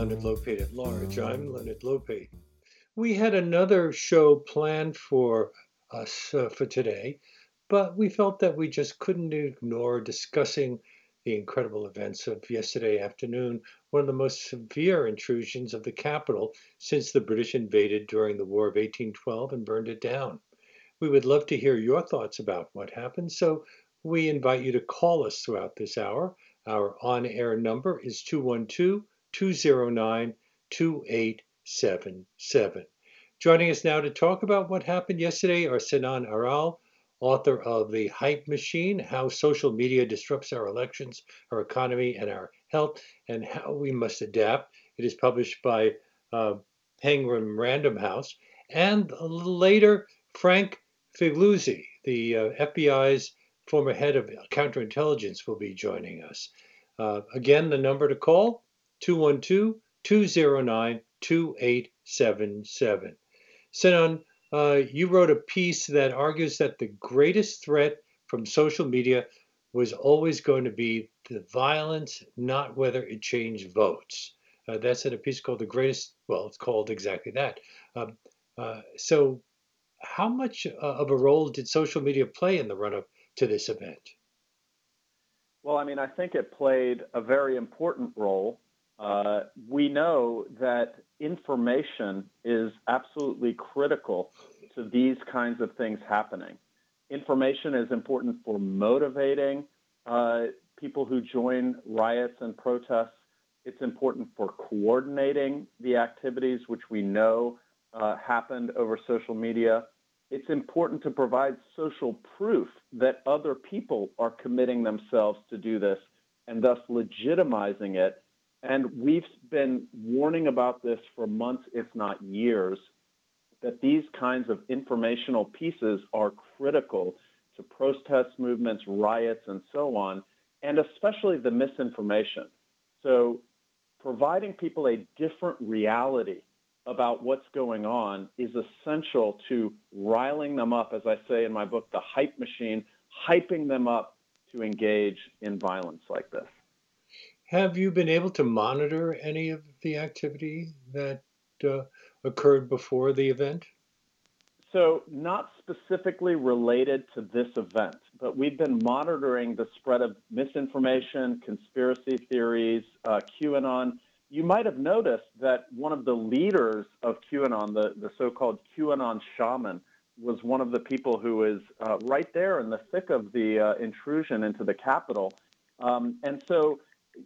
Leonard Lopate at Large. I'm Leonard Lopate. We had another show planned for us uh, for today, but we felt that we just couldn't ignore discussing the incredible events of yesterday afternoon, one of the most severe intrusions of the capital since the British invaded during the War of 1812 and burned it down. We would love to hear your thoughts about what happened, so we invite you to call us throughout this hour. Our on air number is 212 209 2877. Joining us now to talk about what happened yesterday are Sinan Aral, author of The Hype Machine How Social Media Disrupts Our Elections, Our Economy, and Our Health, and How We Must Adapt. It is published by uh, Penguin Random House. And later, Frank Figliuzzi, the uh, FBI's former head of counterintelligence, will be joining us. Uh, again, the number to call 212 209 2877. Sinan, uh, you wrote a piece that argues that the greatest threat from social media was always going to be the violence, not whether it changed votes. Uh, that's in a piece called The Greatest, well, it's called exactly that. Um, uh, so, how much uh, of a role did social media play in the run up to this event? Well, I mean, I think it played a very important role uh, we know that information is absolutely critical to these kinds of things happening. Information is important for motivating uh, people who join riots and protests. It's important for coordinating the activities which we know uh, happened over social media. It's important to provide social proof that other people are committing themselves to do this and thus legitimizing it and we've been warning about this for months, if not years, that these kinds of informational pieces are critical to protest movements, riots, and so on, and especially the misinformation. So, providing people a different reality about what's going on is essential to riling them up, as I say in my book, The Hype Machine, hyping them up to engage in violence like this. Have you been able to monitor any of the activity that uh, occurred before the event? So, not specifically related to this event, but we've been monitoring the spread of misinformation, conspiracy theories, uh, QAnon. You might have noticed that one of the leaders of QAnon, the, the so called QAnon shaman, was one of the people who was uh, right there in the thick of the uh, intrusion into the Capitol. Um, and so,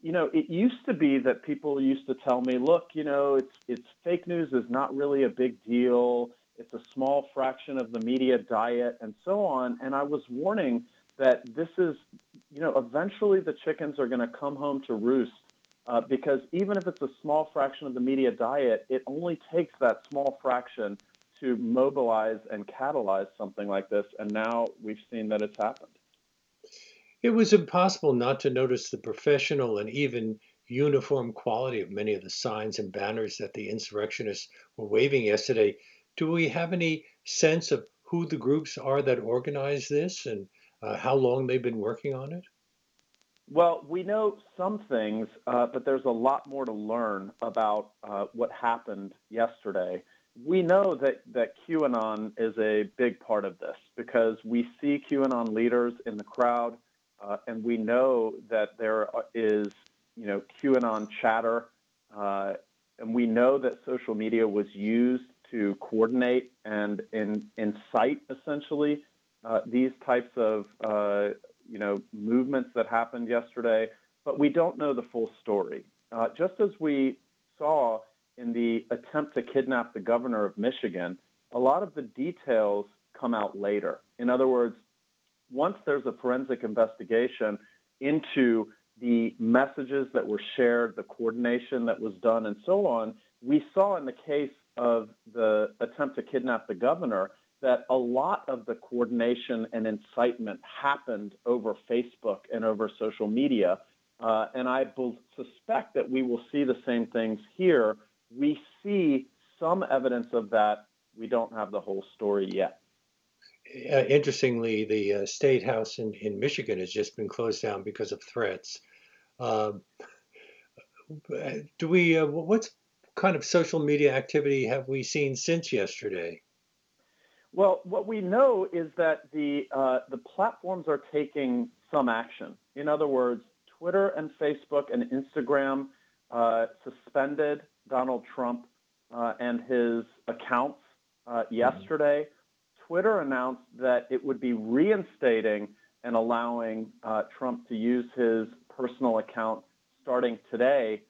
you know, it used to be that people used to tell me, look, you know, it's it's fake news is not really a big deal. It's a small fraction of the media diet and so on. And I was warning that this is, you know, eventually the chickens are going to come home to roost uh, because even if it's a small fraction of the media diet, it only takes that small fraction to mobilize and catalyze something like this. And now we've seen that it's happened. It was impossible not to notice the professional and even uniform quality of many of the signs and banners that the insurrectionists were waving yesterday. Do we have any sense of who the groups are that organize this and uh, how long they've been working on it? Well, we know some things, uh, but there's a lot more to learn about uh, what happened yesterday. We know that, that QAnon is a big part of this because we see QAnon leaders in the crowd. Uh, and we know that there is, you know, QAnon chatter, uh, and we know that social media was used to coordinate and in, incite essentially uh, these types of, uh, you know, movements that happened yesterday. But we don't know the full story. Uh, just as we saw in the attempt to kidnap the governor of Michigan, a lot of the details come out later. In other words, once there's a forensic investigation into the messages that were shared, the coordination that was done, and so on, we saw in the case of the attempt to kidnap the governor that a lot of the coordination and incitement happened over Facebook and over social media. Uh, and I suspect that we will see the same things here. We see some evidence of that. We don't have the whole story yet uh, interestingly, the uh, state house in, in Michigan has just been closed down because of threats. Um, Do we, uh, wh- what's kind of social media activity have we seen since yesterday? Well, what we know is that the uh, the platforms are taking some action. In other words, Twitter and Facebook and Instagram uh, suspended Donald Trump uh, and his accounts uh, yesterday. Twitter announced that it would be reinstating and allowing uh, Trump to use his personal account starting today.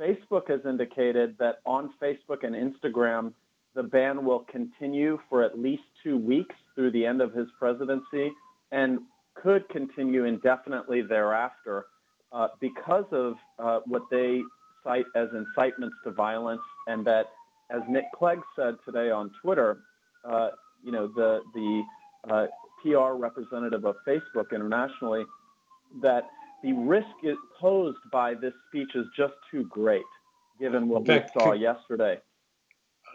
Facebook has indicated that on Facebook and Instagram, the ban will continue for at least two weeks through the end of his presidency and could continue indefinitely thereafter uh, because of uh, what they cite as incitements to violence, and that, as Nick Clegg said today on Twitter, uh, you know, the the uh, PR representative of Facebook internationally, that the risk posed by this speech is just too great, given what fact, we saw could, yesterday.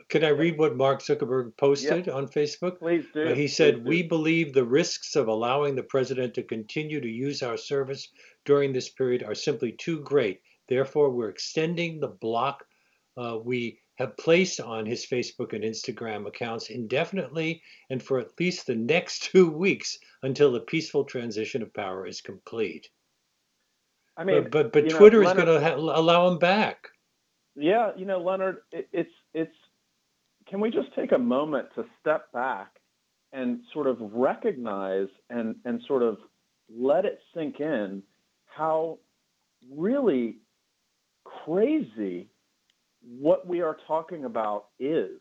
Can I read what Mark Zuckerberg posted on Facebook? Please do. He said, "We believe the risks of allowing the president to continue to use our service during this period are simply too great. Therefore, we're extending the block uh, we have placed on his Facebook and Instagram accounts indefinitely and for at least the next two weeks until the peaceful transition of power is complete. I mean, but but, but Twitter know, Leonard, is going to ha- allow him back. Yeah, you know, Leonard, it, it's it's. Can we just take a moment to step back and sort of recognize and and sort of let it sink in how really crazy what we are talking about is.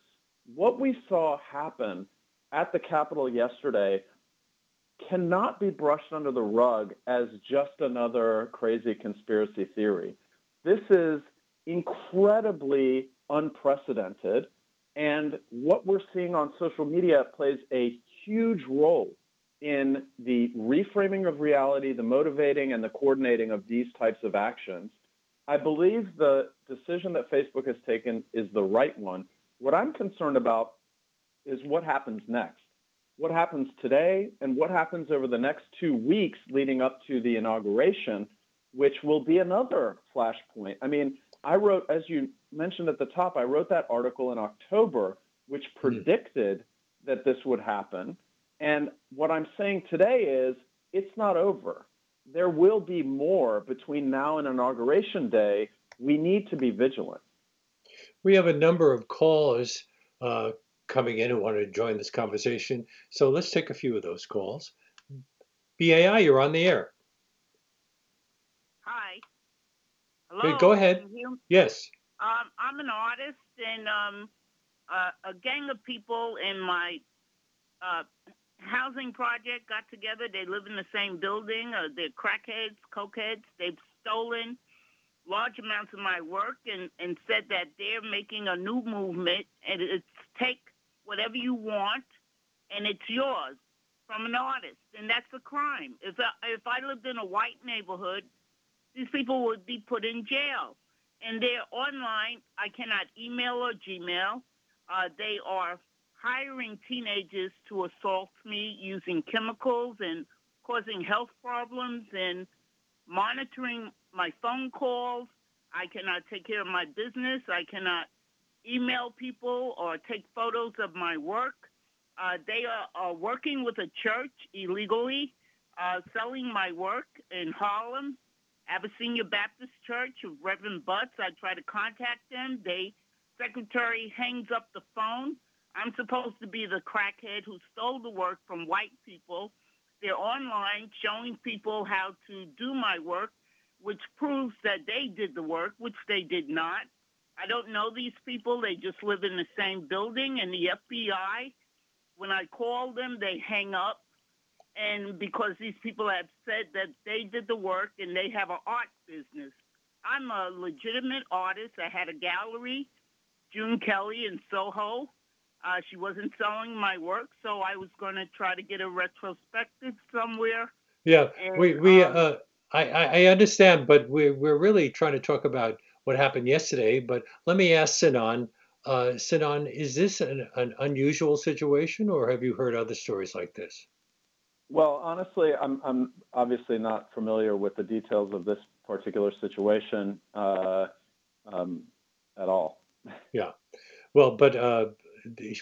What we saw happen at the Capitol yesterday cannot be brushed under the rug as just another crazy conspiracy theory. This is incredibly unprecedented. And what we're seeing on social media plays a huge role in the reframing of reality, the motivating and the coordinating of these types of actions. I believe the decision that Facebook has taken is the right one. What I'm concerned about is what happens next what happens today and what happens over the next two weeks leading up to the inauguration, which will be another flashpoint. I mean, I wrote, as you mentioned at the top, I wrote that article in October, which hmm. predicted mm. that this would happen. And what I'm saying today is it's not over. There will be more between now and inauguration day. We need to be vigilant. We have a number of callers uh, coming in who want to join this conversation. So let's take a few of those calls. BAI, you're on the air. Hi. Hello. go ahead. Yes. Um, I'm an artist, and um, uh, a gang of people in my uh, housing project got together. They live in the same building. Uh, they're crackheads, cokeheads. They've stolen large amounts of my work and, and said that they're making a new movement, and it's take whatever you want, and it's yours from an artist, and that's a crime. If I, if I lived in a white neighborhood, these people would be put in jail. And they're online. I cannot email or Gmail. Uh, they are hiring teenagers to assault me using chemicals and causing health problems and monitoring my phone calls. I cannot take care of my business. I cannot email people or take photos of my work. Uh, they are, are, working with a church illegally, uh, selling my work in Harlem. Abyssinian Baptist Church of Reverend Butts. I try to contact them. They secretary hangs up the phone. I'm supposed to be the crackhead who stole the work from white people. They're online showing people how to do my work, which proves that they did the work, which they did not. I don't know these people. They just live in the same building. And the FBI, when I call them, they hang up. And because these people have said that they did the work and they have an art business. I'm a legitimate artist. I had a gallery, June Kelly in Soho. Uh, she wasn't selling my work, so I was going to try to get a retrospective somewhere. Yeah, and, we we um, uh, I I understand, but we're we're really trying to talk about what happened yesterday. But let me ask Sinan. Uh, Sinan, is this an, an unusual situation, or have you heard other stories like this? Well, honestly, I'm, I'm obviously not familiar with the details of this particular situation. Uh, um, at all. Yeah. Well, but uh,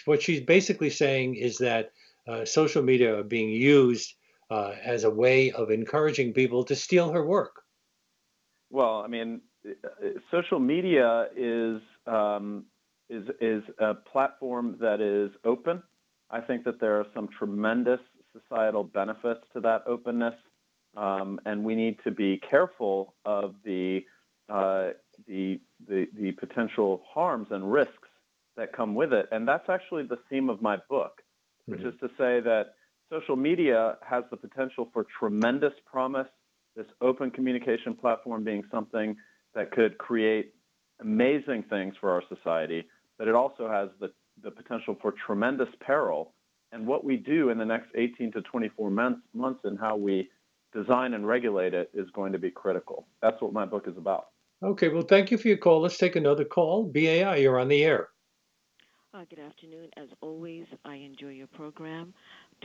what she's basically saying is that uh, social media are being used uh, as a way of encouraging people to steal her work. Well, I mean, social media is um, is is a platform that is open. I think that there are some tremendous societal benefits to that openness, um, and we need to be careful of the, uh, the the the potential harms and risks that come with it. And that's actually the theme of my book, which mm-hmm. is to say that social media has the potential for tremendous promise. This open communication platform being something that could create amazing things for our society, but it also has the, the potential for tremendous peril. And what we do in the next 18 to 24 months, months and how we design and regulate it is going to be critical. That's what my book is about. Okay, well, thank you for your call. Let's take another call. BAI, you're on the air. Uh, good afternoon. As always, I enjoy your program.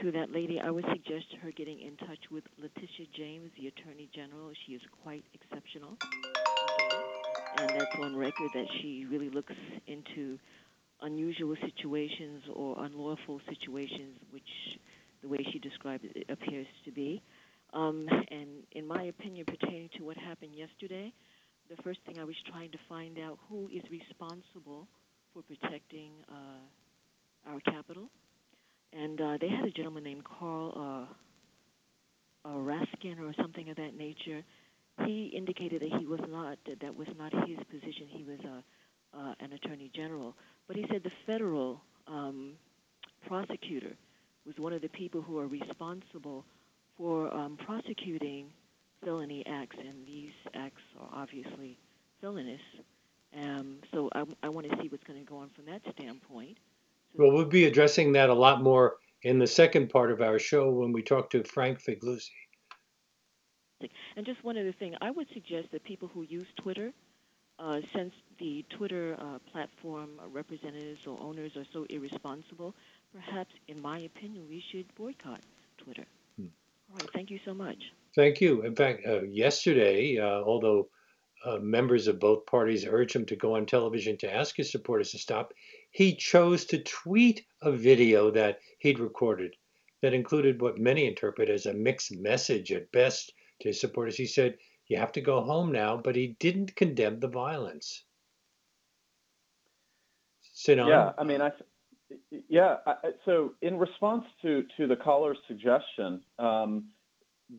To that lady, I would suggest her getting in touch with Letitia James, the Attorney General. She is quite exceptional. And that's on record that she really looks into unusual situations or unlawful situations, which the way she described it, appears to be. Um, and in my opinion, pertaining to what happened yesterday, the first thing I was trying to find out who is responsible for protecting uh, our capital. And uh, they had a gentleman named Carl uh, Raskin or something of that nature. He indicated that he was not that, that was not his position. He was a, uh, an attorney general, but he said the federal um, prosecutor was one of the people who are responsible for um, prosecuting felony acts, and these acts are obviously felonious. Um, so I, I want to see what's going to go on from that standpoint. So well, we'll be addressing that a lot more in the second part of our show when we talk to Frank Figliuzzi. And just one other thing, I would suggest that people who use Twitter, uh, since the Twitter uh, platform representatives or owners are so irresponsible, perhaps, in my opinion, we should boycott Twitter. Hmm. All right, thank you so much. Thank you. In fact, uh, yesterday, uh, although uh, members of both parties urged him to go on television to ask his supporters to stop, he chose to tweet a video that he'd recorded that included what many interpret as a mixed message at best to his supporters. He said, You have to go home now, but he didn't condemn the violence. Sinan? Yeah, I mean, I. Yeah, I, so in response to, to the caller's suggestion, um,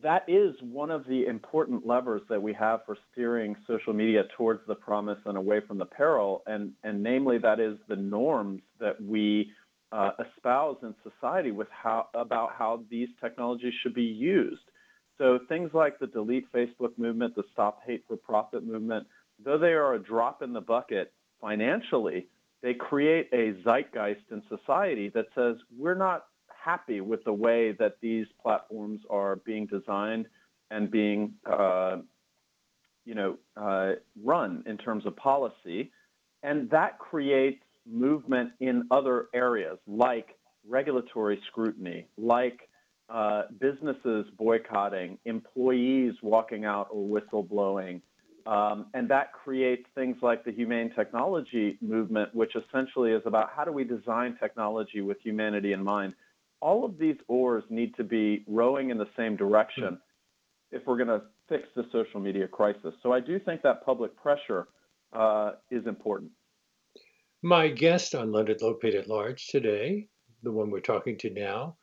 that is one of the important levers that we have for steering social media towards the promise and away from the peril, and, and namely that is the norms that we uh, espouse in society with how about how these technologies should be used. So things like the Delete Facebook movement, the Stop Hate for Profit movement, though they are a drop in the bucket financially, they create a zeitgeist in society that says we're not happy with the way that these platforms are being designed and being, uh, you know, uh, run in terms of policy, and that creates movement in other areas like regulatory scrutiny, like uh, businesses boycotting, employees walking out or whistleblowing. Um, and that creates things like the humane technology movement, which essentially is about how do we design technology with humanity in mind all of these oars need to be rowing in the same direction if we're going to fix the social media crisis. So I do think that public pressure uh, is important. My guest on Leonard Lopate at Large today, the one we're talking to now,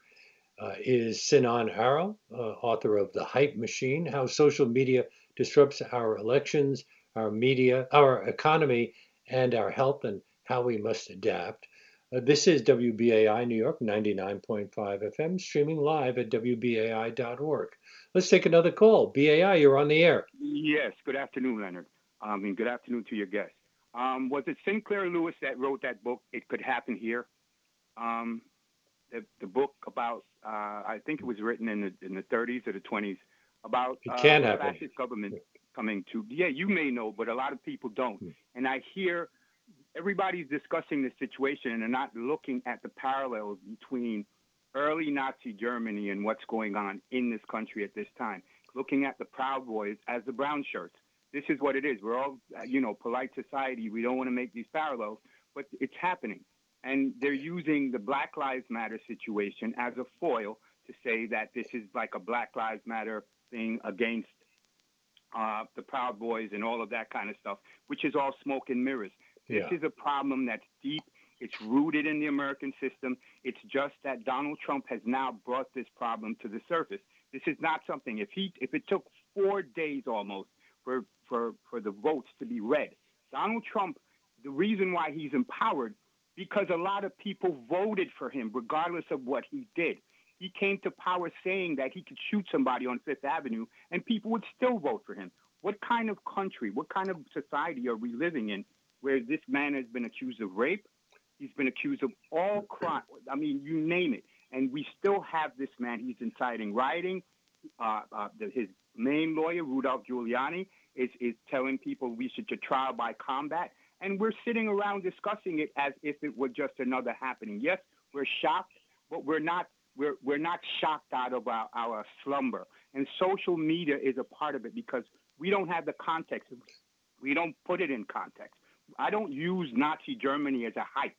uh, is Sinan Aral, uh, author of The Hype Machine How Social Media Disrupts Our Elections, Our Media, Our Economy, and Our Health, and How We Must Adapt. Uh, this is WBAI New York 99.5 FM, streaming live at WBAI.org. Let's take another call. BAI, you're on the air. Yes, good afternoon, Leonard. Um, and good afternoon to your guests. Um, was it Sinclair Lewis that wrote that book, It Could Happen Here? Um, the, the book about, uh, I think it was written in the, in the 30s or the 20s, about it can uh, fascist government coming to, yeah, you may know, but a lot of people don't. Hmm. And I hear everybody's discussing the situation and they're not looking at the parallels between early Nazi Germany and what's going on in this country at this time. Looking at the Proud Boys as the brown shirts. this is what it is. We're all, you know, polite society. We don't want to make these parallels, but it's happening. And they're using the Black Lives Matter situation as a foil to say that this is like a Black Lives Matter thing against uh, the Proud Boys and all of that kind of stuff, which is all smoke and mirrors. This Yeah. is a problem that's deep. It's rooted in the American system. It's just that Donald Trump has now brought this problem to the surface. This is not something. If he, if it took four days almost for for for the votes to be read, Donald Trump, the reason why he's empowered, because a lot of people voted for him, regardless of what he did. He came to power saying that he could shoot somebody on Fifth Avenue, and people would still vote for him. What kind of country, what kind of society are we living in where this man has been accused of rape? He's been accused of all crime. I mean, you name it. And we still have this man. He's inciting rioting. Uh, uh, his main lawyer, Rudolph Giuliani, is, is telling people we should to trial by combat. And we're sitting around discussing it as if it were just another happening. Yes, we're shocked, but we're not we're, we're not shocked out of our, our slumber. And social media is a part of it because we don't have the context. We don't put it in context. I don't use Nazi Germany as a hype.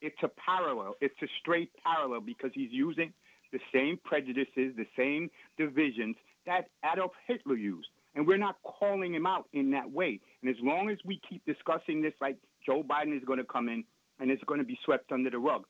It's a parallel. It's a straight parallel because he's using the same prejudices, the same divisions that Adolf Hitler used. And we're not calling him out in that way. And as long as we keep discussing this like Joe Biden is going to come in and it's going to be swept under the rug,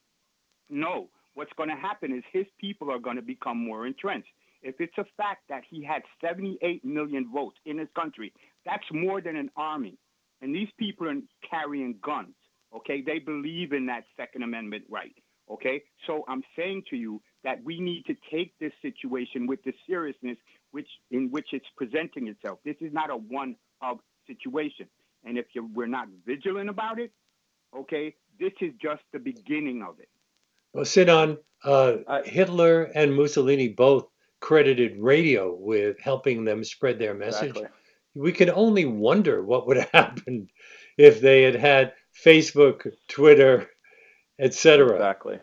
no. What's going to happen is his people are going to become more entrenched. If it's a fact that he had 78 million votes in his country, that's more than an army. And these people are carrying guns. Okay, they believe in that Second Amendment right. Okay, so I'm saying to you that we need to take this situation with the seriousness which in which it's presenting itself. This is not a one-of situation, and if you, we're not vigilant about it, okay, this is just the beginning of it. Well, Sinan, uh, I- Hitler and Mussolini both credited radio with helping them spread their message. Exactly. We can only wonder what would have happened if they had had Facebook, Twitter, etc. Exactly.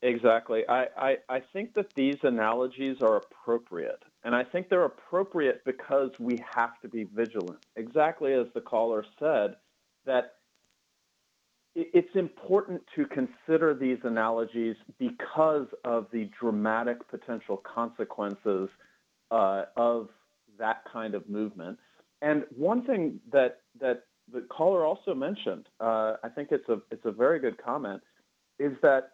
Exactly. I, I, I think that these analogies are appropriate. And I think they're appropriate because we have to be vigilant. Exactly as the caller said, that it's important to consider these analogies because of the dramatic potential consequences uh, of that kind of movement. And one thing that, that the caller also mentioned, uh, I think it's a, it's a very good comment, is that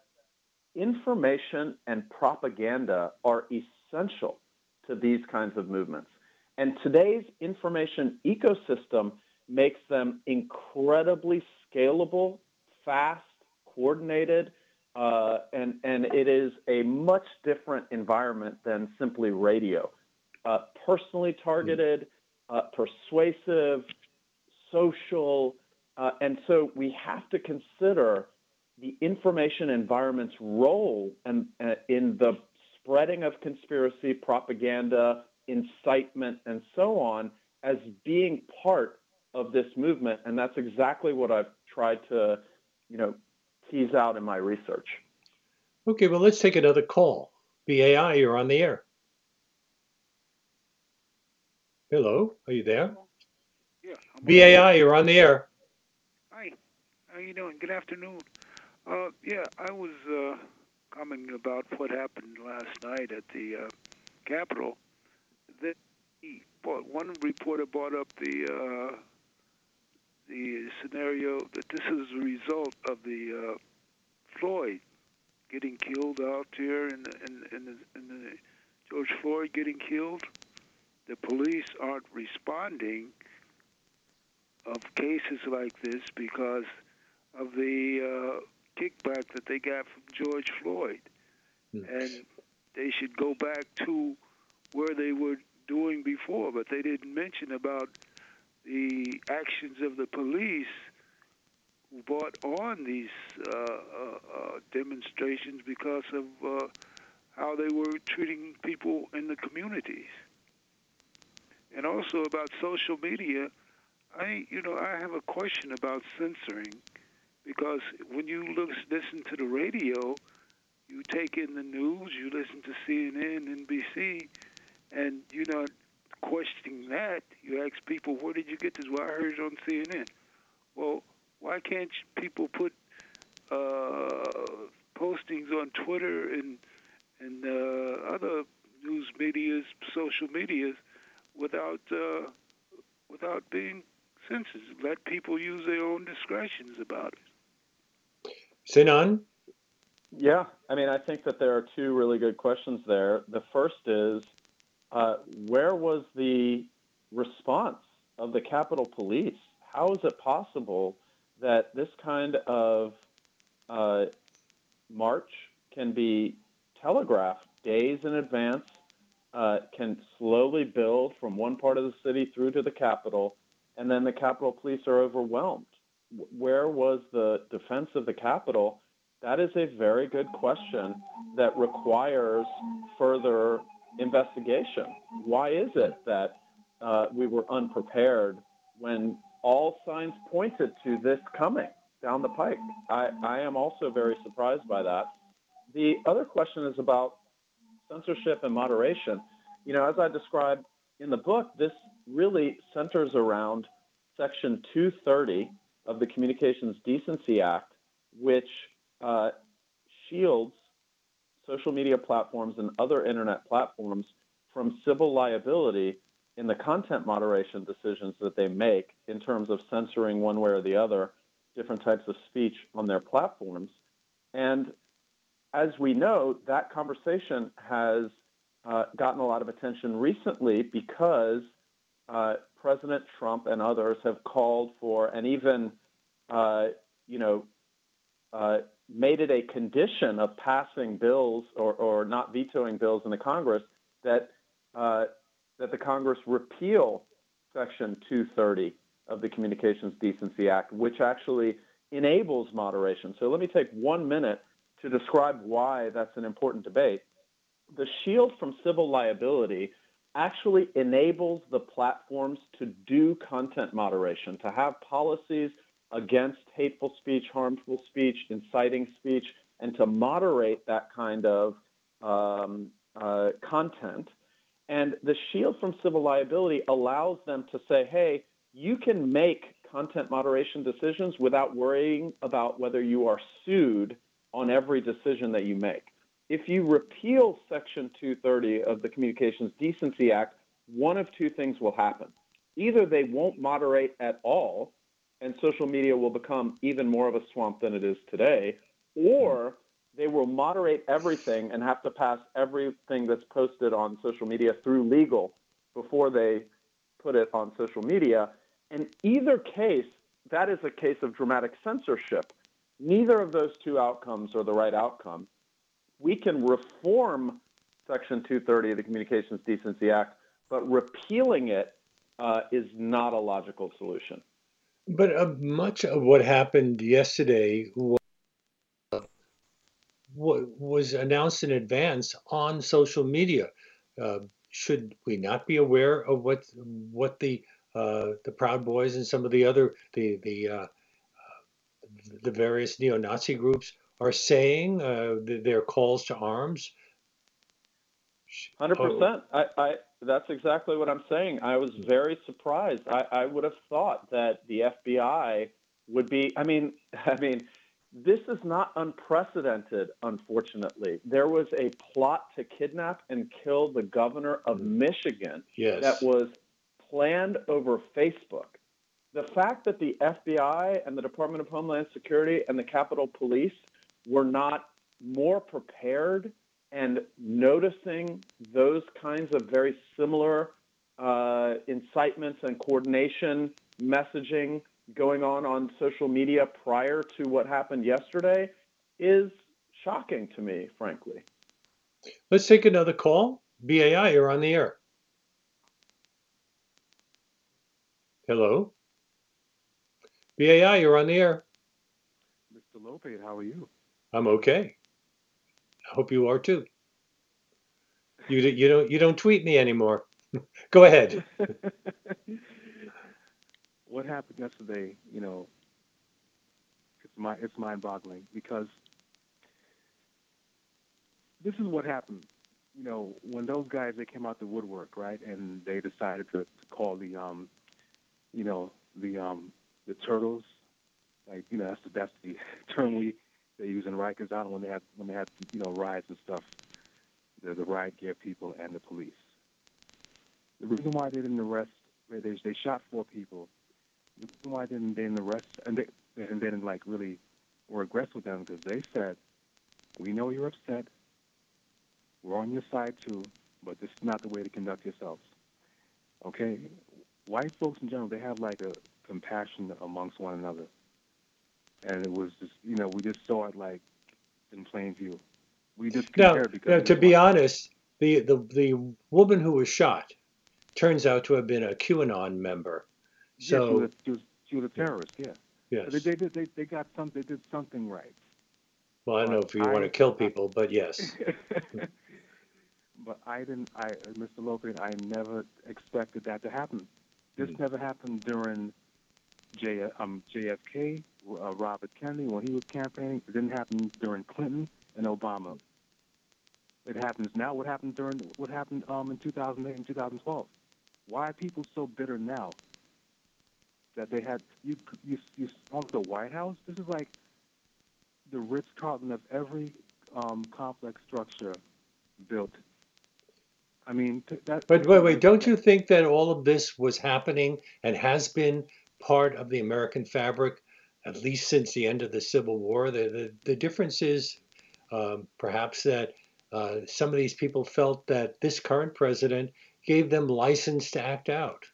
information and propaganda are essential to these kinds of movements. And today's information ecosystem makes them incredibly scalable, fast, coordinated, uh, and, and it is a much different environment than simply radio. Uh, personally targeted, uh, persuasive, social, uh, and so we have to consider the information environment's role and uh, in the spreading of conspiracy, propaganda, incitement, and so on as being part of this movement. And that's exactly what I've tried to, you know, tease out in my research. Okay, well, let's take another call. BAI, you're on the air. Hello, are you there? Yeah. BAI, you're on the air. Hi. How you doing? Good afternoon. Uh, yeah, I was uh, commenting about what happened last night at the uh, Capitol. That he brought, one reporter brought up the uh, the scenario that this is a result of the uh, Floyd getting killed out there, and and and the, and the George Floyd getting killed. The police aren't responding of cases like this because of the uh, kickback that they got from George Floyd. Hmm. And they should go back to where they were doing before, but they didn't mention about the actions of the police who brought on these uh, uh, uh, demonstrations because of uh, how they were treating people in the communities. And also about social media, I, you know, I have a question about censoring because when you look, listen to the radio, you take in the news, you listen to CNN, NBC, and you're not questioning that, you ask people, where did you get this? Well, I heard it on CNN. Well, why can't people put uh, postings on Twitter and and uh, other news medias, social medias, without uh, without being censored? Let people use their own discretions about it. Sinan? Yeah, I mean, I think that there are two really good questions there. The first is, uh, where was the response of the Capitol Police? How is it possible that this kind of uh, march can be telegraphed days in advance, uh, can slowly build from one part of the city through to the Capitol, and then the Capitol Police are overwhelmed? Where was the defense of the Capitol? That is a very good question that requires further investigation. Why is it that uh, we were unprepared when all signs pointed to this coming down the pike? I, I am also very surprised by that. The other question is about censorship and moderation. You know, as I described in the book, this really centers around Section 230 of the Communications Decency Act, which uh, shields social media platforms and other internet platforms from civil liability in the content moderation decisions that they make in terms of censoring one way or the other different types of speech on their platforms. And as we know, that conversation has uh, gotten a lot of attention recently because uh, President Trump and others have called for and even, uh, you know, uh, made it a condition of passing bills or, or not vetoing bills in the Congress that uh, that the Congress repeal Section 230 of the Communications Decency Act, which actually enables moderation. So let me take one minute to describe why that's an important debate. The shield from civil liability actually enables the platforms to do content moderation, to have policies against hateful speech, harmful speech, inciting speech, and to moderate that kind of um, uh, content. And the shield from civil liability allows them to say, hey, you can make content moderation decisions without worrying about whether you are sued on every decision that you make. If you repeal Section 230 of the Communications Decency Act, one of two things will happen. Either they won't moderate at all, and social media will become even more of a swamp than it is today, or they will moderate everything and have to pass everything that's posted on social media through legal before they put it on social media. In either case, that is a case of dramatic censorship. Neither of those two outcomes are the right outcome. We can reform Section 230 of the Communications Decency Act, but repealing it uh, is not a logical solution. But uh, much of what happened yesterday was, was announced in advance on social media. Uh, should we not be aware of what what the uh, the Proud Boys and some of the other the the uh, the various neo-Nazi groups are saying uh, their calls to arms? Hundred percent. I, I that's exactly what I'm saying. I was very surprised. I, I would have thought that the FBI would be. I mean, I mean, this is not unprecedented. Unfortunately, there was a plot to kidnap and kill the governor of mm. Michigan yes. that was planned over Facebook. The fact that the FBI and the Department of Homeland Security and the Capitol Police were not more prepared and noticing those kinds of very similar uh, incitements and coordination messaging going on on social media prior to what happened yesterday is shocking to me, frankly. Let's take another call. BAI, you're on the air. Hello? BAI, you're on the air. Mr. Lopez, how are you? I'm okay. I hope you are too. You you don't you don't tweet me anymore. Go ahead. what happened yesterday? You know, it's my it's mind-boggling because this is what happened. you know, when those guys they came out the woodwork, right, and they decided to, to call the, um, you know, the um, the turtles, like you know, that's the that's the term we they use in Rikers Island when they had when they had you know riots and stuff. The the riot gear people and the police. The reason why they didn't arrest, where they they shot four people. The reason why they didn't, they didn't arrest and they and they didn't like really were aggressive with them because they said, "We know you're upset. We're on your side too, but this is not the way to conduct yourselves." Okay, white folks in general they have like a compassion amongst one another, and it was just you know we just saw it like in plain view. We just compared because now, to be honest, the, the the woman who was shot turns out to have been a QAnon member. Yeah, she So was, a, she was she was a terrorist. Yeah, yes, they, they did they, they got some they did something right. well, I don't know if you want to kill people, but yes, but I didn't. I, Mr. Lopez, I never expected that to happen. This Mm. never happened during J, um, JFK, uh, Robert Kennedy when he was campaigning. It didn't happen during Clinton and Obama. It happens now. What happened during what happened um, in 2008 and 2012? Why are people so bitter now that they had you you you on the White House? This is like the Ritz Carlton of every um, complex structure built. I mean, that. but wait, wait, don't you think that all of this was happening and has been part of the American fabric, at least since the end of the Civil War? The the, the difference is um, perhaps that uh, some of these people felt that this current president gave them license to act out.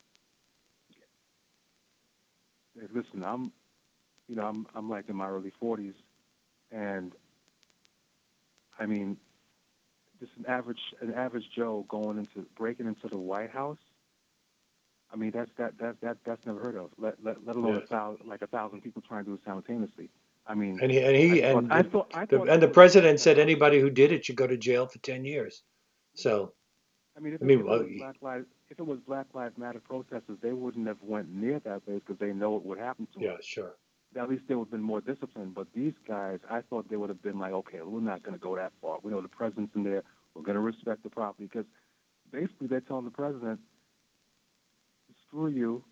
Hey, Listen, I'm, you know, I'm I'm like in my early 40s, and I mean, just an average an average Joe going into breaking into the White House. I mean, that's that that that that's never heard of. Let let, let alone Yeah. a thousand like a thousand people trying to do it simultaneously. I mean, And he and he I thought- and I the- thought, I The, and the president said anybody who did it should go to jail for 10 years. So, I mean, if, I mean, if, it was Black Lives, if it was Black Lives Matter protesters, they wouldn't have went near that place because they know what would happen to them. yeah, sure. at least they would have been more disciplined. But these guys, I thought they would have been like, okay, we're not going to go that far. We know the president's in there. We're going to respect the property because basically they're telling the president, screw you.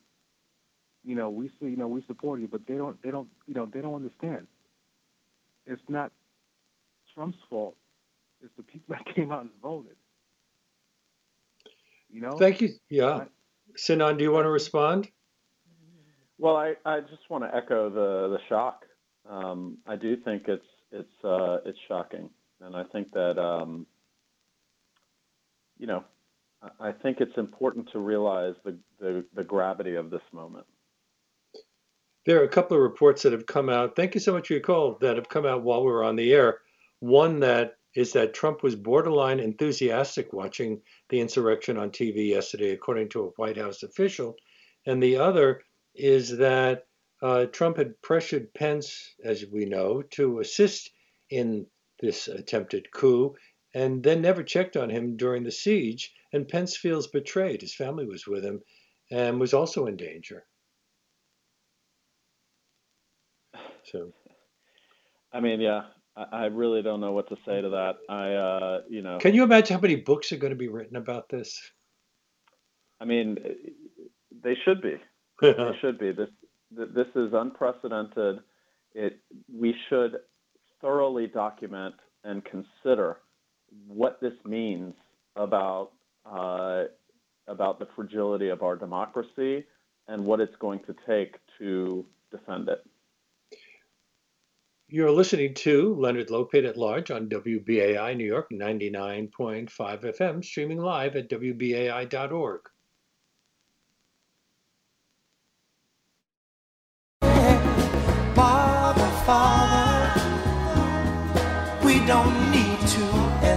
You know, we see, you know, we support you, but they don't, they don't, you know, they don't understand. It's not Trump's fault. It's the people that came out and voted. You know. Thank you. Yeah. Sinan, do you want to respond? Well, I, I just want to echo the the shock. Um, I do think it's it's uh, it's shocking, and I think that um, you know, I- think it's important to realize the, the the gravity of this moment. There are a couple of reports that have come out. Thank you so much for your call that have come out while we were on the air. One that is that Trump was borderline enthusiastic watching the insurrection on TV yesterday, according to a White House official. And the other is that uh, Trump had pressured Pence, as we know, to assist in this attempted coup and then never checked on him during the siege. And Pence feels betrayed. His family was with him and was also in danger. So. I mean, yeah, I, I really don't know what to say to that. I, uh, you know, Can you imagine how many books are going to be written about this? I mean, they should be. They should be. This this is unprecedented. It we should thoroughly document and consider what this means about uh, about the fragility of our democracy and what it's going to take to defend it. You're listening to Leonard Lopate at Large on WBAI New York 99.5 FM, streaming live at WBAI.org. Father, Father, we don't need to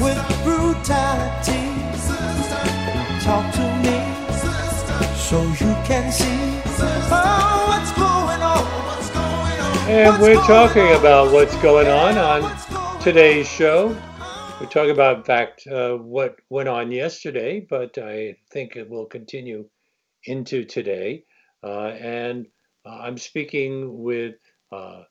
with brutality. Talk to me so you can see what's going on. And we're talking about what's going on on today's show. We're talking about, in fact, uh, what went on yesterday, but I think it will continue into today. Uh, and uh, I'm speaking with uh,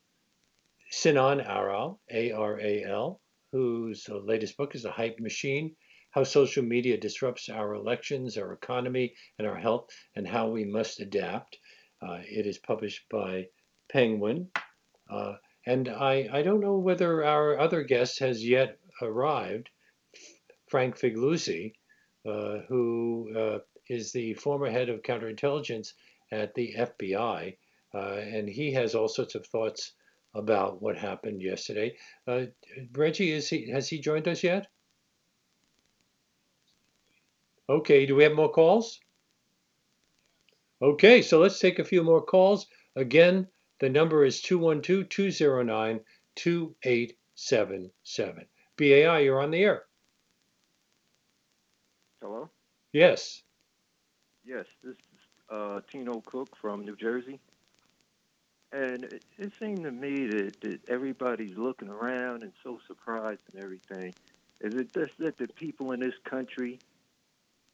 Sinan Aral, A R A L, whose latest book is A Hype Machine How Social Media Disrupts Our Elections, Our Economy, and Our Health, and How We Must Adapt. Uh, it is published by Penguin. Uh, and I, I don't know whether our other guest has yet arrived, Frank Figliuzzi, uh, who uh, is the former head of counterintelligence at the FBI. Uh, and he has all sorts of thoughts about what happened yesterday. Uh, Reggie, is he has he joined us yet? Okay, do we have more calls? Okay, so let's take a few more calls. Again, the number is 212 209 2877. BAI, you're on the air. Hello? Yes. Yes, this is uh, Tino Cook from New Jersey. And it, seemed to me that, that everybody's looking around and so surprised and everything. Is it just that the people in this country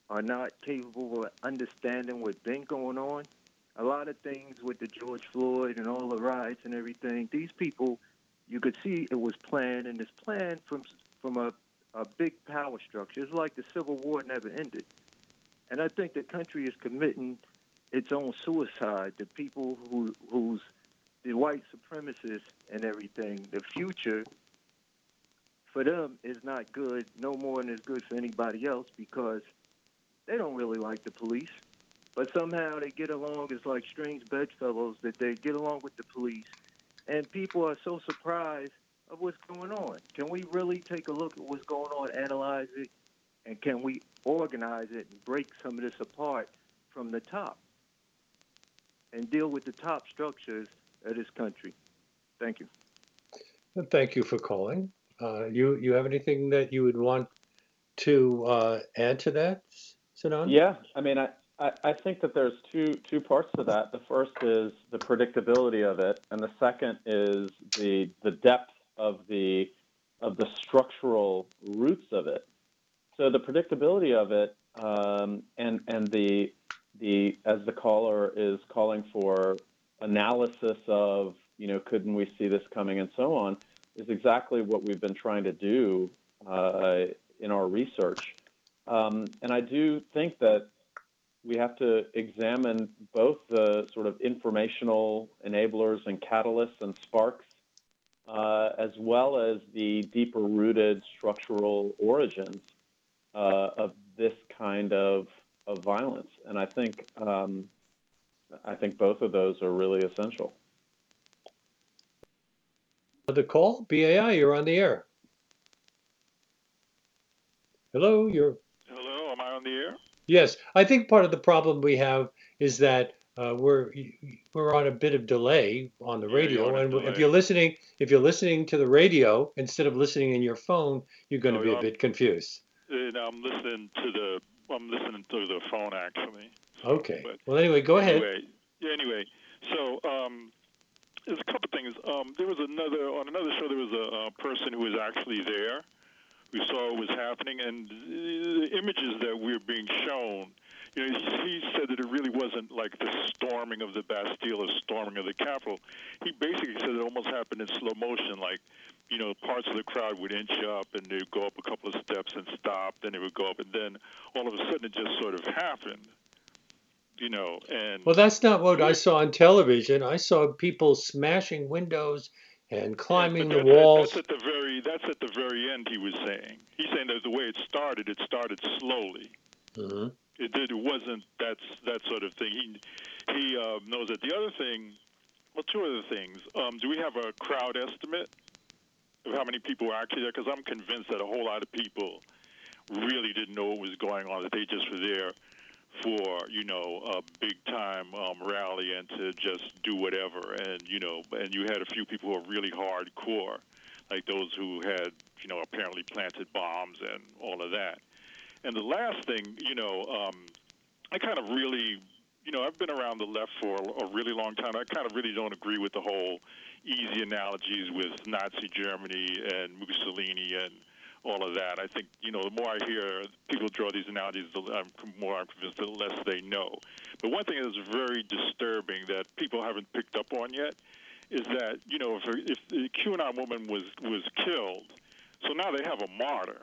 are not capable of understanding what's been going on? A lot of things with the George Floyd and all the riots and everything, these people, you could see it was planned, and it's planned from, from a, a big power structure. It's like the Civil War never ended. And I think the country is committing its own suicide. The people who who's the white supremacists and everything, the future for them is not good, no more than it's good for anybody else because they don't really like the police. But somehow they get along. It's like strange bedfellows that they get along with the police. And people are so surprised of what's going on. Can we really take a look at what's going on, analyze it, and can we organize it and break some of this apart from the top and deal with the top structures of this country? Thank you. Well, Thank you for calling. Uh, you you have anything that you would want to uh, add to that, Sinan? Yeah, I mean, I, I, I think that there's two two parts to that. The first is the predictability of it, and the second is the the depth of the of the structural roots of it. So the predictability of it, um, and and the the as the caller is calling for analysis of you know couldn't we see this coming and so on is exactly what we've been trying to do uh, in our research. Um, and I do think that we have to examine both the sort of informational enablers and catalysts and sparks, uh, as well as the deeper rooted structural origins uh, of this kind of, of violence. And I think, um, I think both of those are really essential. The call, BAI, you're on the air. Hello, you're. Hello, am I on the air? Yes, I think part of the problem we have is that uh, we're we're on a bit of delay on the Yeah, radio, on and if you're listening, if you're listening to the radio instead of listening in your phone, you're going to Oh, be a bit confused. And I'm listening to the I'm listening to the phone actually. Okay. But Well, anyway, go ahead. Anyway, yeah, anyway, so um, there's a couple things. Um, there was another on another show. There was a, uh person who was actually there, who saw what was happening, and the images that were being shown. You know, he, he said that it really wasn't like the storming of the Bastille or storming of the Capitol. He basically said it almost happened in slow motion, like you know, parts of the crowd would inch up and they'd go up a couple of steps and stop, then they would go up, and then all of a sudden it just sort of happened. You know, and Well, that's not what I saw on television. I saw people smashing windows and climbing But the that- that- walls. That's at the very. That's at the very end. He was saying. He's saying that the way it started, it started slowly. hmm It did. It wasn't. That's that sort of thing. He he uh, knows that. The other thing. Well, two other things. Um, do we have a crowd estimate of how many people were actually there? Because I'm convinced that a whole lot of people really didn't know what was going on. That they just were there for you know a big time um, rally and to just do whatever. And you know, and you had a few people who were really hardcore, like those who had you know, apparently planted bombs and all of that. And the last thing, you know, um, I kind of really, you know, I've been around the left for a really long time. I kind of really don't agree with the whole easy analogies with Nazi Germany and Mussolini and all of that. I think, you know, the more I hear people draw these analogies, the more I'm convinced the less they know. But one thing that's very disturbing that people haven't picked up on yet is that, you know, if, if the QAnon woman was, was killed, so now they have a martyr.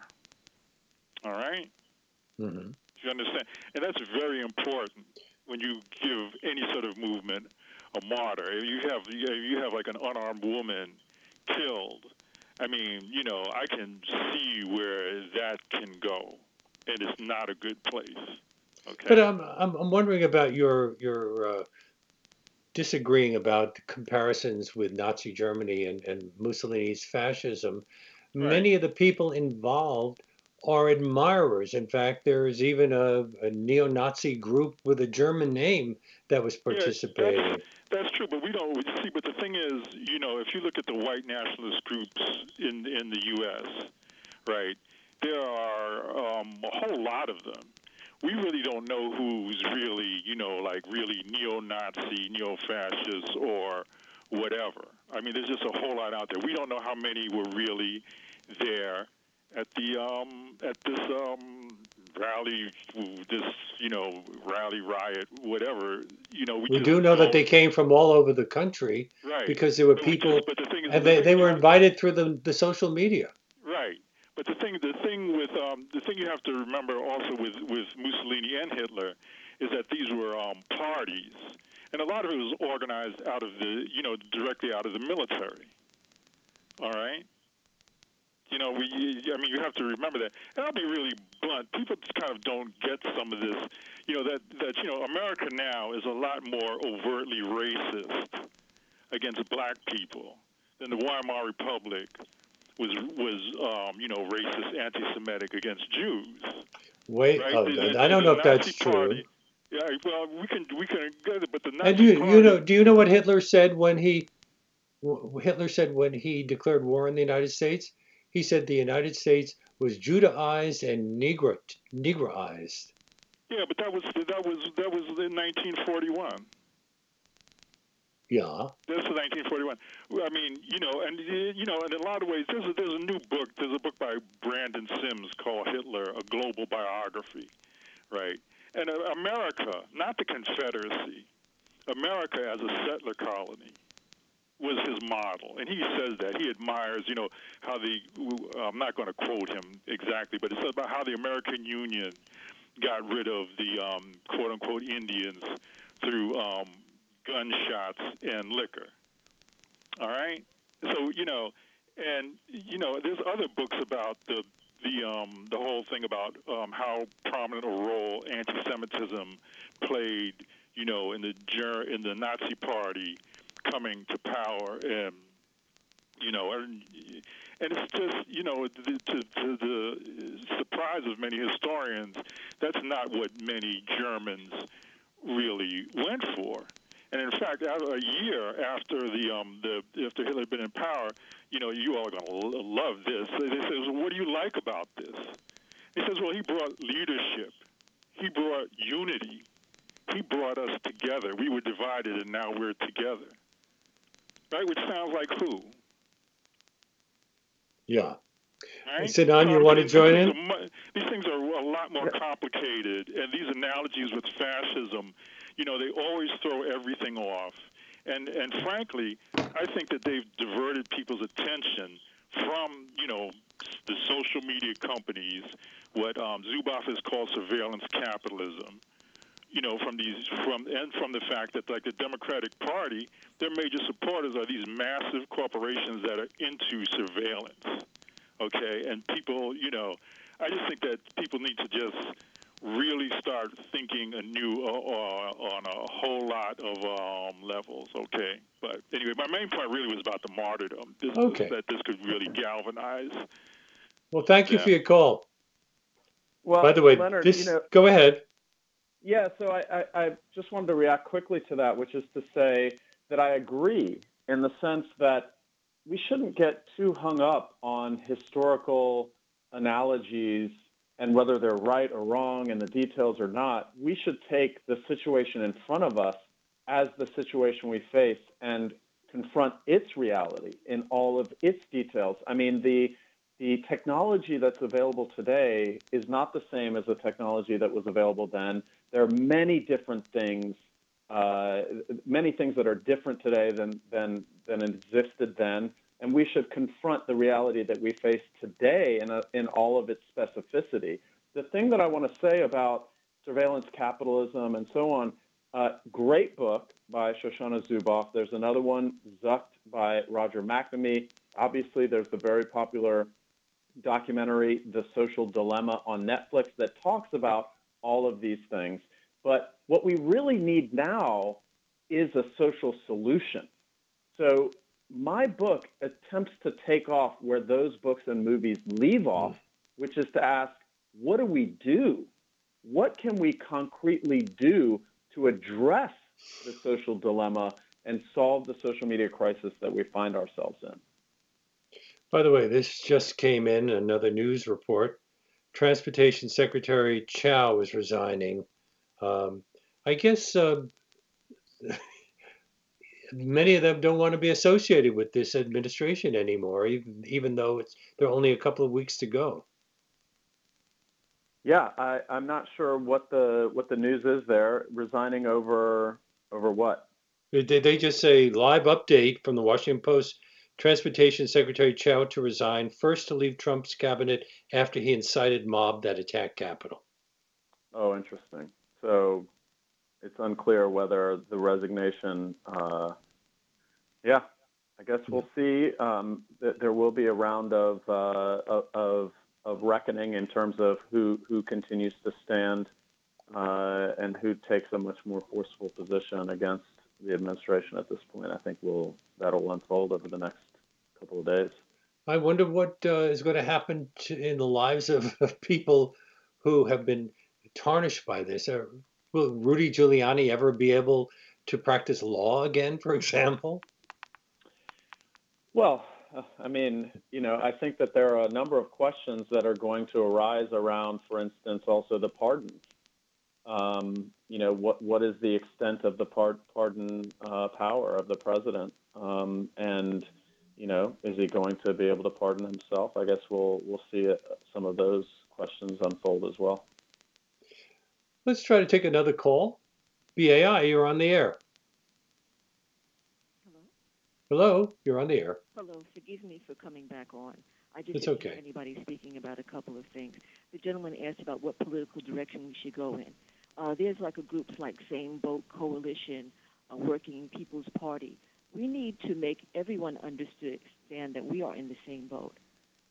All right? Mm-hmm. You understand? And that's very important when you give any sort of movement a martyr. If you have you have like an unarmed woman killed, I mean, you know, I can see where that can go, and it's not a good place. Okay. But I'm I'm, I'm wondering about your your uh, disagreeing about the comparisons with Nazi Germany and, and Mussolini's fascism. Right. Many of the people involved are admirers. In fact, there is even a, a neo-Nazi group with a German name that was participating. Yeah, that's, true, but we don't see. But the thing is, you know, if you look at the white nationalist groups in in the U.S., right, there are um, a whole lot of them. We really don't know who's really, you know, like really neo-Nazi, neo-fascist, or whatever. I mean, there's just a whole lot out there. We don't know how many were really there at the um, at this um, rally, this you know rally riot, whatever. You know, we, We do know that they came from all over the country right because there were But people, just- but the and the they, they were invited through the, the social media. Right. But the thing, the thing with um, the thing you have to remember also with with Mussolini and Hitler is that these were um, parties, and a lot of it was organized out of the, you know, directly out of the military. All right. You know, we. I mean, you have to remember that. And I'll be really blunt. People just kind of don't get some of this. You know that that you know America now is a lot more overtly racist against black people than the Weimar Republic was was um, you know racist, anti-Semitic against Jews. Wait, Right? oh, The- the- I don't know if that's Nazi true. Yeah, well, we can we can get it, but the Nazi And you, Party, you know, do you know what Hitler said when he, Hitler said when he declared war on the United States? He said the United States was Judaized and Negro, Negroized. Yeah, but that was that was that was in 1941. Yeah. This is 1941. I mean, you know, and you know, in a lot of ways, there's a, there's a new book. There's a book by Brendan Simms called Hitler: A Global Biography, right? And uh, America, not the Confederacy, America as a settler colony was his model, and he says that he admires, you know, how the. I'm not going to quote him exactly, but it's about how the American Union got rid of the um, quote unquote Indians through um, gunshots and liquor. All right. So you know, and you know, there's other books about the the um, the whole thing about um, how prominent a role anti-Semitism played, you know, in the in the Nazi Party coming to power, and you know, and, and it's just you know, to, to, the surprise of many historians, that's not what many Germans really went for. And in fact, a year after the um the after Hitler had been in power, you know, you all are going to love this. They say, well, "What do you like about this?" He says, "Well, he brought leadership. He brought unity. He brought us together. We were divided, and now we're together." Right? Which sounds like who? Yeah. Right? Sinan, you So, want to these join things in? are These things are a lot more complicated, and these analogies with fascism, you know, they always throw everything off. And and frankly, I think that they've diverted people's attention from you know the social media companies, what um, Zuboff has called surveillance capitalism. You know, from these from and from the fact that like the Democratic Party, their major supporters are these massive corporations that are into surveillance okay and people you know i just think that people need to just really start thinking anew uh, uh, on a whole lot of um, levels okay but anyway my main point really was about the martyrdom this, Okay. that this could really galvanize Well, thank you Yeah. for your call. Well, By the way, Leonard, this. you know, go ahead. Yeah, so I, I, I just wanted to react quickly to that, which is to say that I agree in the sense that we shouldn't get too hung up on historical analogies and whether they're right or wrong and the details or not. We should take the situation in front of us as the situation we face and confront its reality in all of its details. I mean, the the technology that's available today is not the same as the technology that was available then. There are many different things, uh, many things that are different today than than than existed then, and we should confront the reality that we face today in a, in all of its specificity. The thing that I want to say about surveillance capitalism and so on uh, great book by Shoshana Zuboff. There's another one, Zucked by Roger McNamee. Obviously, there's the very popular documentary, The Social Dilemma, on Netflix that talks about all of these things. But what we really need now is a social solution. So my book attempts to take off where those books and movies leave mm-hmm. off, which is to ask, what do we do? What can we concretely do to address the social dilemma and solve the social media crisis that we find ourselves in. By the way, this just came in another news report. Transportation Secretary Chao is resigning. Um, I guess uh, many of them don't want to be associated with this administration anymore, even even though it's there are only a couple of weeks to go. Yeah, I, I'm not sure what the what the news is there. Resigning over over what? Did they just say live update from the Washington Post? Transportation Secretary Chao to resign, first to leave Trump's cabinet after he incited mob that attacked Capitol. Oh, interesting. So it's unclear whether the resignation. Uh, yeah, I guess we'll see. Um, there will be a round of uh, of of reckoning in terms of who who continues to stand uh, and who takes a much more forceful position against the administration at this point. I think will that'll unfold over the next couple of days. I wonder what uh, is going to happen to, in the lives of, of, people who have been tarnished by this. Uh, will Rudy Giuliani ever be able to practice law again, for example? Well, I mean, you know, I think that there are a number of questions that are going to arise around, for instance, also the pardons. Um, you know, what what is the extent of the pardon uh, power of the president? Um, and you know, is he going to be able to pardon himself? I guess we'll we'll see some of those questions unfold as well. Let's try to take another call. BAI, you're on the air. Hello, Hello, you're on the air. Hello, forgive me for coming back on. I just it's didn't okay. hear anybody speaking about a couple of things. The gentleman asked about what political direction we should go in. Uh, there's like a groups like Same Boat Coalition, uh, Working People's Party. We need to make everyone understand that we are in the same boat.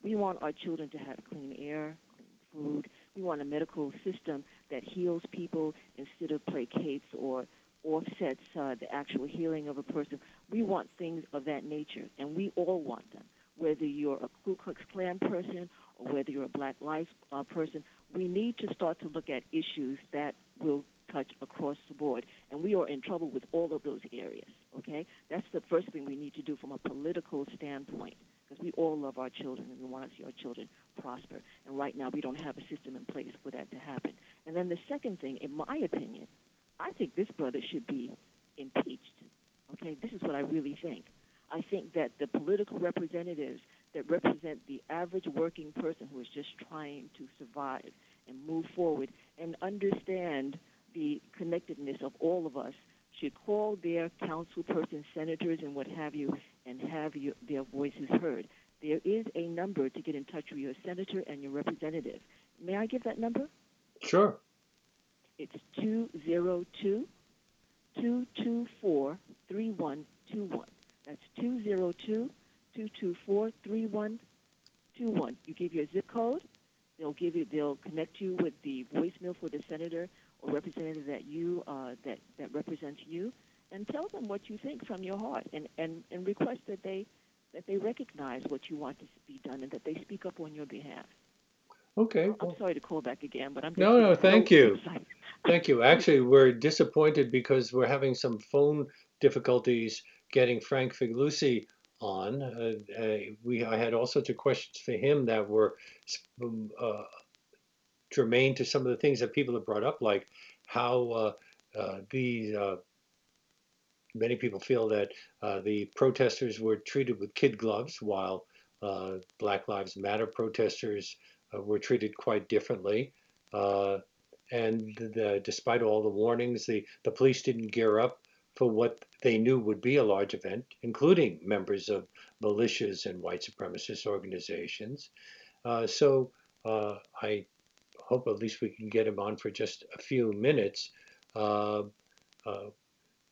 We want our children to have clean air, clean food. We want a medical system that heals people instead of placates or offsets uh, the actual healing of a person. We want things of that nature, and we all want them. Whether you're a Ku Klux Klan person or whether you're a Black Lives uh, person, we need to start to look at issues that will touch across the board. And we are in trouble with all of those areas, okay? That's the first thing we need to do from a political standpoint because we all love our children and we want to see our children prosper. And right now, we don't have a system in place for that to happen. And then the second thing, in my opinion, I think this brother should be impeached. Okay, this is what I really think. I think that the political representatives that represent the average working person who is just trying to survive and move forward and understand the connectedness of all of us should call their councilpersons, senators, and what have you, and have your, their voices heard. There is a number to get in touch with your senator and your representative. May I give that number? Sure. It's 202 224 3121. That's 202 224 3121. You give your zip code. They'll give you. They'll connect you with the voicemail for the senator or representative that you uh, that that represents you, and tell them what you think from your heart, and and and request that they that they recognize what you want to be done and that they speak up on your behalf. Okay. I'm sorry to call back again, but I'm no, no. Thank you. Thank you. Actually, we're disappointed because we're having some phone difficulties getting Frank Figliuzzi on. Uh, uh, we I had all sorts of questions for him that were uh, germane to some of the things that people have brought up, like how uh, uh, these many people feel that the protesters were treated with kid gloves, while Black Lives Matter protesters were treated quite differently. and the, despite all the warnings, the, the police didn't gear up for what they knew would be a large event, including members of militias and white supremacist organizations. Uh, so uh, I hope at least we can get him on for just a few minutes. Uh, uh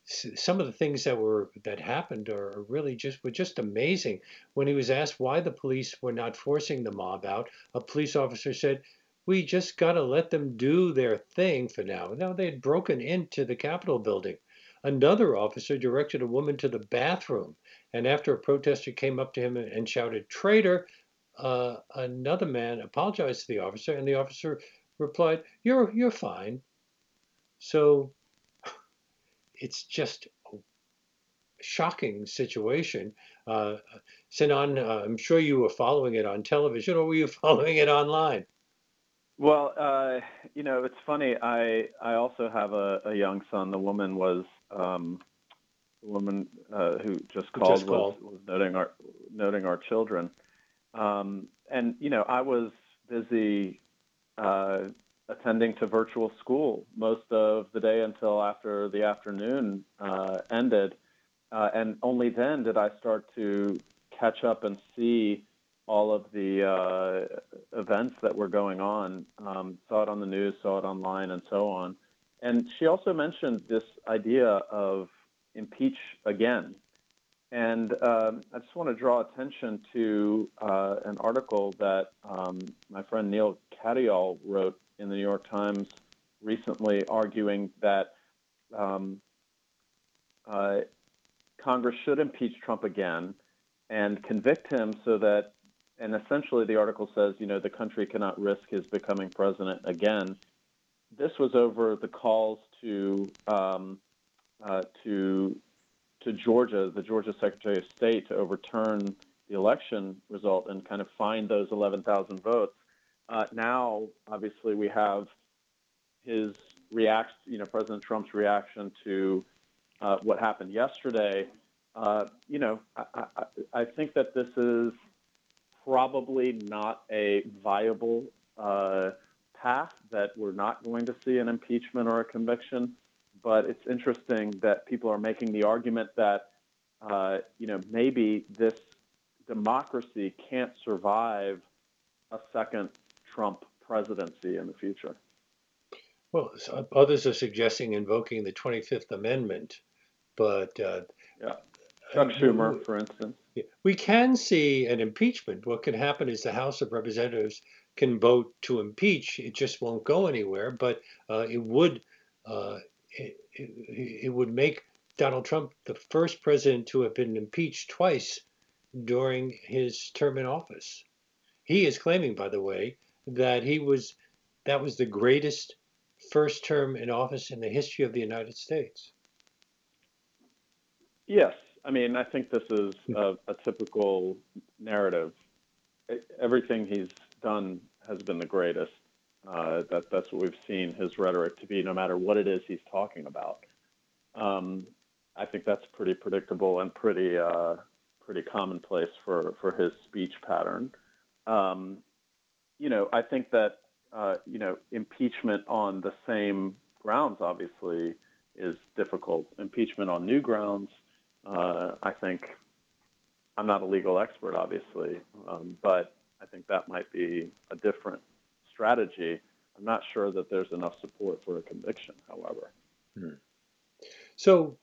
some of the things that were that happened are really just were just amazing. When he was asked why the police were not forcing the mob out, a police officer said, "We just got to let them do their thing for now." Now they had broken into the Capitol building. Another officer directed a woman to the bathroom, and after a protester came up to him and shouted, Traitor, uh, another man apologized to the officer, and the officer replied, You're, you're fine. So it's just a shocking situation. Uh, Sinan, uh, I'm sure you were following it on television, or were you following it online? Well, uh, you know, it's funny. I I also have a, a young son. The woman was um, the woman uh, who just called, just called. Was, was, noting our noting our children. Um, and you know, I was busy uh, attending to virtual school most of the day until after the afternoon uh, ended, uh, and only then did I start to catch up and see all of the uh, events that were going on. Um, saw it on the news, saw it online, and so on. And she also mentioned this idea of impeach again. And um, I just want to draw attention to uh, an article that um, my friend Neal Katyal wrote in the New York Times recently, arguing that um, uh, Congress should impeach Trump again and convict him so that, and essentially the article says, you know, the country cannot risk his becoming president again. This was over the calls to um, uh, to to Georgia, the Georgia Secretary of State, to overturn the election result and kind of find those 11,000 votes. Uh, now, obviously, we have his reaction, you know, President Trump's reaction to uh, what happened yesterday. Uh, you know, I, I, I, think that this is probably not a viable uh, path that we're not going to see an impeachment or a conviction. But it's interesting that people are making the argument that, uh, you know, maybe this democracy can't survive a second Trump presidency in the future. Well, others are suggesting invoking the 25th Amendment, but uh, yeah, Chuck Schumer, for instance. We can see an impeachment. What can happen is the House of Representatives can vote to impeach. It just won't go anywhere. But uh, it would uh, it, it, it, would make Donald Trump the first president to have been impeached twice during his term in office. He is claiming, by the way, that he was that was the greatest first term in office in the history of the United States. Yes, I mean I think this is a, a typical narrative. Everything he's done has been the greatest. Uh, that that's what we've seen his rhetoric to be, no matter what it is he's talking about. Um, I think that's pretty predictable and pretty uh, pretty commonplace for for his speech pattern. Um, you know, I think that uh, you know impeachment on the same grounds obviously is difficult. Impeachment on new grounds, uh, I think. I'm not a legal expert, obviously, um, but I think that might be a different strategy. I'm not sure that there's enough support for a conviction, however. Hmm. So,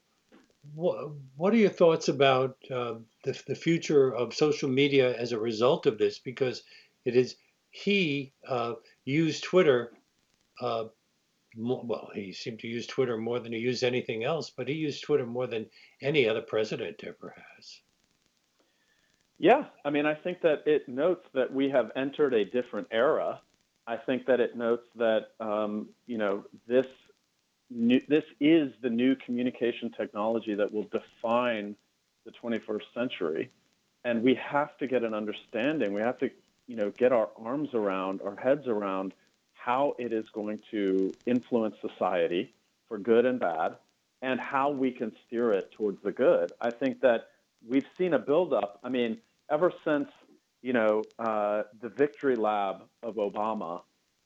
what, what are your thoughts about uh, the, the future of social media as a result of this? Because it is he uh, used Twitter. Uh, more, well, he seemed to use Twitter more than he used anything else, but he used Twitter more than any other president ever has. Yeah, I mean, I think that it notes that we have entered a different era. I think that it notes that um, you know this new, this is the new communication technology that will define the 21st century. and we have to get an understanding. We have to, you know, get our arms around, our heads around how it is going to influence society for good and bad, and how we can steer it towards the good. I think that we've seen a buildup. I mean, ever since you know uh, the victory lab of Obama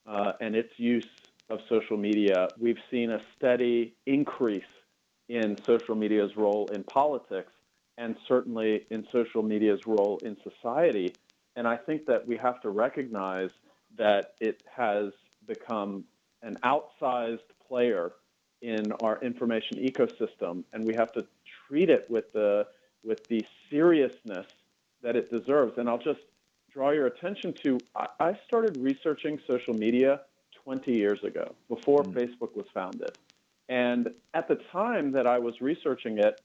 uh, and its use of social media, we've seen a steady increase in social media's role in politics and certainly in social media's role in society. And I think that we have to recognize that it has become an outsized player in our information ecosystem, and we have to treat it with the with the seriousness that it deserves. And I'll just draw your attention to I started researching social media 20 years ago, before mm. Facebook was founded. And at the time that I was researching it,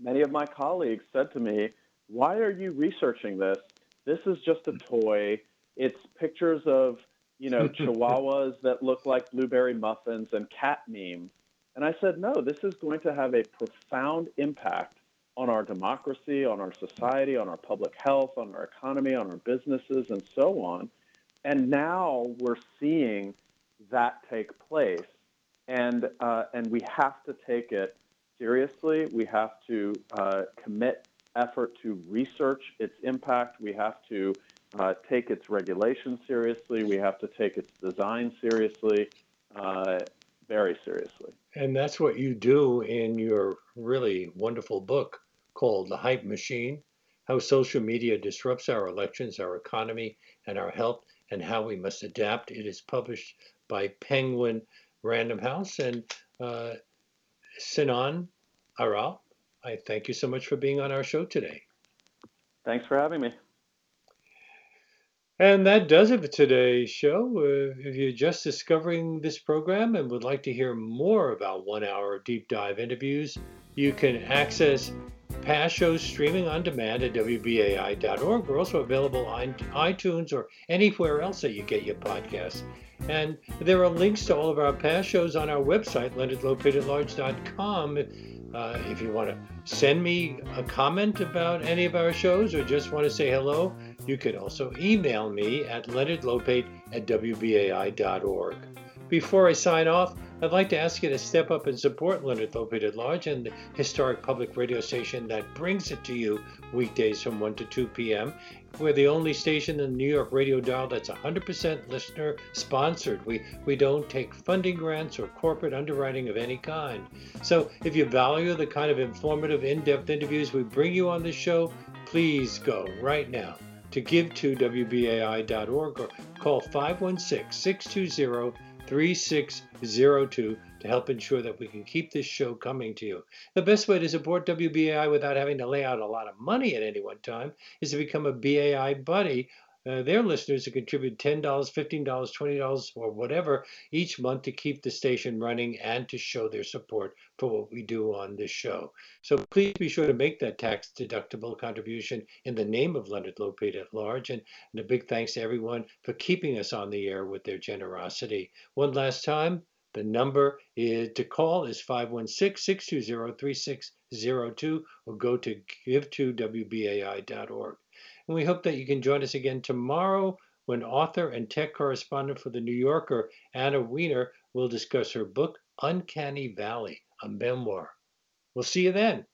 many of my colleagues said to me, Why are you researching this? This is just a toy. It's pictures of, you know, chihuahuas that look like blueberry muffins and cat memes. And I said, No, this is going to have a profound impact on our democracy, on our society, on our public health, on our economy, on our businesses, and so on. And now we're seeing that take place. And, uh, and we have to take it seriously. We have to uh, commit effort to research its impact. We have to uh, take its regulation seriously. We have to take its design seriously, uh, very seriously. And that's what you do in your really wonderful book called The Hype Machine How Social Media Disrupts Our Elections, Our Economy, and Our Health, and How We Must Adapt. It is published by Penguin Random House. And uh, Sinan Aral, I thank you so much for being on our show today. Thanks for having me. And that does it for today's show. Uh, if you're just discovering this program and would like to hear more about one hour deep dive interviews, you can access past shows streaming on demand at WBAI.org. We're also available on iTunes or anywhere else that you get your podcasts. And there are links to all of our past shows on our website, leonardlopateatlarge.com. Uh, if you want to send me a comment about any of our shows or just want to say hello, you can also email me at leonardlopate at wbai.org. Before I sign off, I'd like to ask you to step up and support Leonard Lopate at Large and the historic public radio station that brings it to you weekdays from 1 to 2 p.m. We're the only station in the New York radio dial that's 100% listener sponsored. We, we don't take funding grants or corporate underwriting of any kind. So if you value the kind of informative, in depth interviews we bring you on this show, please go right now to give2wbai.org or call 516 620 3602 to help ensure that we can keep this show coming to you. The best way to support WBAI without having to lay out a lot of money at any one time is to become a BAI buddy uh, their listeners to contribute $10, $15, $20, or whatever each month to keep the station running and to show their support for what we do on this show. So please be sure to make that tax deductible contribution in the name of Leonard Lopate at large. And, and a big thanks to everyone for keeping us on the air with their generosity. One last time, the number is, to call is 516-620-3602 or go to give2wbai.org and we hope that you can join us again tomorrow when author and tech correspondent for The New Yorker, Anna Wiener, will discuss her book, Uncanny Valley, a memoir. We'll see you then.